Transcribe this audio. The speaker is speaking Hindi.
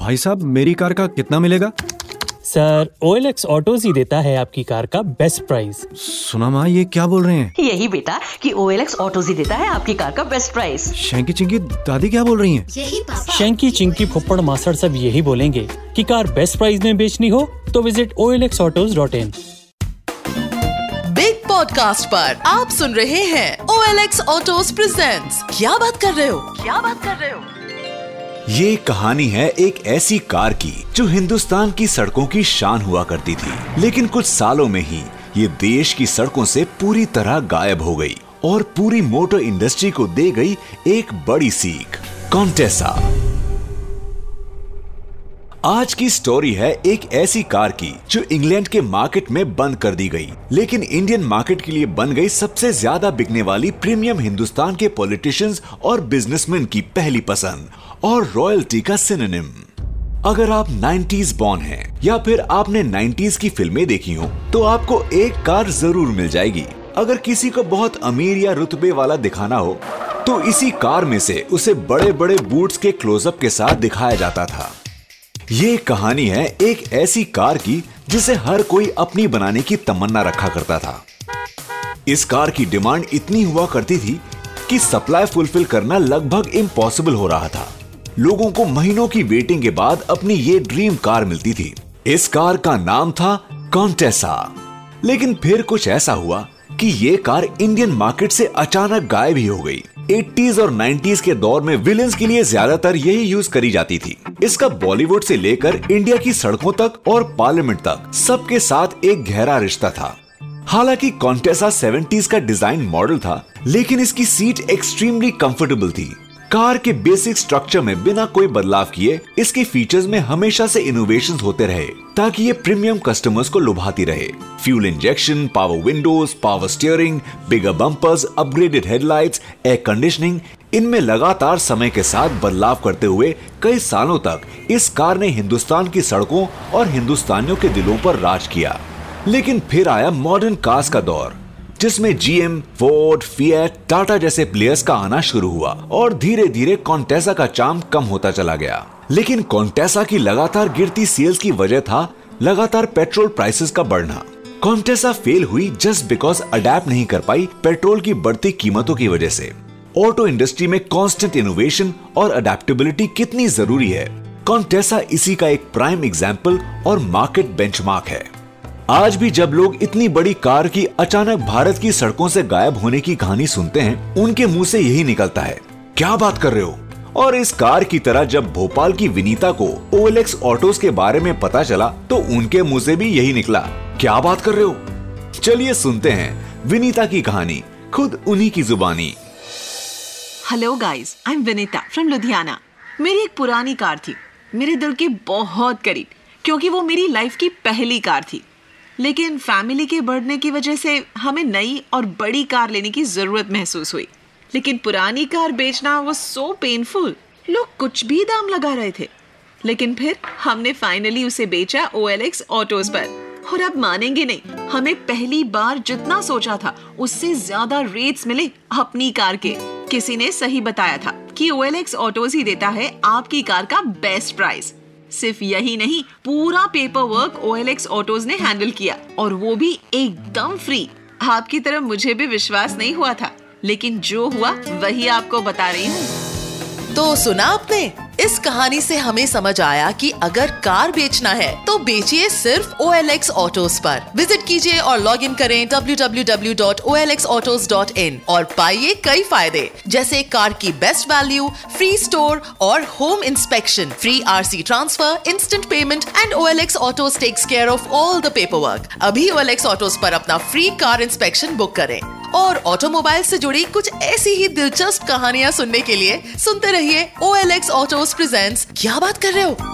भाई साहब मेरी कार का कितना मिलेगा? Sir O L X Autos ही देता है आपकी कार का बेस्ट प्राइस। सुना माँ ये क्या बोल रहे हैं? यही बेटा कि ओ एल एक्स ऑटो ही देता है आपकी कार का बेस्ट प्राइस। शैंकी चिंकी दादी क्या बोल रही हैं? यही पापा। शंकी चिंकी फुप्पड़ मासड़ सब यही बोलेंगे कि कार बेस्ट प्राइस में बेचनी हो तो visit O L X Autos dot in big podcast पर आप सुन रहे हैं O L X Autos presents. क्या बात कर रहे हो? क्या बात कर रहे हो? ये कहानी है एक ऐसी कार की, जो हिंदुस्तान की सड़कों की शान हुआ करती थी। लेकिन कुछ सालों में ही ये देश की सड़कों से पूरी तरह गायब हो गई और पूरी मोटर इंडस्ट्री को दे गई एक बड़ी सीख, कॉन्टेसा। आज की स्टोरी है एक ऐसी कार की, जो इंग्लैंड के मार्केट में बंद कर दी गई। लेकिन इंडियन मार्केट के लिए बन गई सबसे ज़्यादा बिकने वाली प्रीमियम हिंदुस्तान के पॉलिटिशियंस और बिजनेसमैन की पहली पसंद, और रॉयल्टी का सिनोनिम अगर आप 90s बॉर्न हैं, या फिर आपने 90s की फ़िल्में देखी हो तो आपको एक कार ज़रूर मिल जाएगी। अगर किसी को बहुत अमीर या रुतबे वाला दिखाना हो तो इसी कार में से उसे बड़े बड़े बूट्स के क्लोजअप के साथ दिखाया जाता था। ये कहानी है एक ऐसी कार की, जिसे हर कोई अपनी बनाने की तमन्ना रखा करता था। इस कार की डिमांड इतनी हुआ करती थी कि सप्लाई फुलफिल करना लगभग इम्पॉसिबल हो रहा था। लोगों को महीनों की वेटिंग के बाद अपनी ये ड्रीम कार मिलती थी। इस कार का नाम था कॉन्टेसा लेकिन फिर कुछ ऐसा हुआ कि ये कार इंडियन मार्केट से अचानक गायब ही हो गई। 80s और 90s के दौर में विलेंस के लिए ज़्यादातर यही यूज़ करी जाती थी। इसका बॉलीवुड से लेकर इंडिया की सड़कों तक और पार्लियामेंट तक सबके साथ एक गहरा रिश्ता था। हालाँकि कॉन्टेसा 70s का डिज़ाइन मॉडल था, लेकिन इसकी सीट एक्सट्रीमली कंफर्टेबल थी। कार के बेसिक स्ट्रक्चर में बिना कोई बदलाव किए, इसके फीचर्स में हमेशा से इनोवेशन होते रहे, ताकि ये प्रीमियम कस्टमर्स को लुभाती रहे। Fuel injection power windows power steering bigger bumpers upgraded headlights air conditioning इनमें लगातार समय के साथ बदलाव करते हुए कई सालों तक इस कार ने हिंदुस्तान की सड़कों और हिंदुस्तानियों के दिलों पर राज किया। लेकिन फिर आया मॉडर्न कार्स का दौर। जिसमें जीएम फोर्ड फिएट टाटा जैसे प्लेयर्स का आना शुरू हुआ और धीरे धीरे कॉन्टेसा का चाम कम होता चला गया। लेकिन कॉन्टेसा की लगातार गिरती सेल्स की वजह था लगातार पेट्रोल प्राइसेस का बढ़ना। कॉन्टेसा फेल हुई जस्ट बिकॉज़ अडेप्ट नहीं कर पाई पेट्रोल की बढ़ती कीमतों की वजह से। ऑटो इंडस्ट्री में कांस्टेंट इनोवेशन और अडेप्टेबिलिटी कितनी ज़रूरी है? कॉन्टेसा इसी का एक प्राइम एग्ज़ाम्पल और मार्केट बेंचमार्क है। आज भी जब लोग इतनी बड़ी कार की अचानक भारत की सड़कों से गायब होने की कहानी सुनते हैं, उनके मुँह से यही निकलता है। क्या बात कर रहे हो? और इस कार की तरह जब भोपाल की विनीता को ओएलएक्स ऑटोज के बारे में पता चला तो उनके मुँह से भी यही निकला। क्या बात कर रहे हो? चलिए सुनते हैं विनीता की कहानी, खुद उन्हीं की जुबानी। Hello guys I am Vinita from Ludhiana मेरी एक पुरानी कार थी। मेरे दिल के बहुत करीब, क्योंकि वो मेरी लाइफ की पहली कार थी। लेकिन फैमिली के बढ़ने की वजह से हमें नई और बड़ी कार लेने की ज़रूरत महसूस हुई। लेकिन पुरानी कार बेचना वो सो पेनफुल लोग कुछ भी दाम लगा रहे थे। लेकिन फिर हमने फाइनली उसे बेचा ओ एल एक्स ऑटोज पर। और अब मानेंगे नहीं, हमें पहली बार जितना सोचा था, उससे ज़्यादा रेट्स मिले अपनी कार के। किसी ने सही बताया था कि ओ एल एक्स ऑटोज ही देता है आपकी कार का बेस्ट प्राइस सिर्फ़ यही नहीं, पूरा paper work O L X Autos ने हैंडल किया और वो भी एकदम फ्री आपकी तरह मुझे भी विश्वास नहीं हुआ था, लेकिन जो हुआ वही आपको बता रही हूँ। तो सुना आपने? इस कहानी से हमें समझ आया कि अगर कार बेचना है तो बेचिए सिर्फ़ ओ एल एक्स ऑटोज पर। विज़िट कीजिए और लॉग इन करें www.olxautos.in और पाइए कई फ़ायदे, जैसे कार की बेस्ट वैल्यू फ्री स्टोर और home inspection free RC transfer instant payment and O L X Autos takes care of all the paper work अभी ओ एल एक्स ऑटोज पर अपना फ्री कार इंस्पेक्शन बुक करें। और ऑटोमोबाइल से जुड़ी कुछ ऐसी ही दिलचस्प कहानियाँ सुनने के लिए सुनते रहिए ओ एल एक्स ऑटो क्या बात कर रहे हो?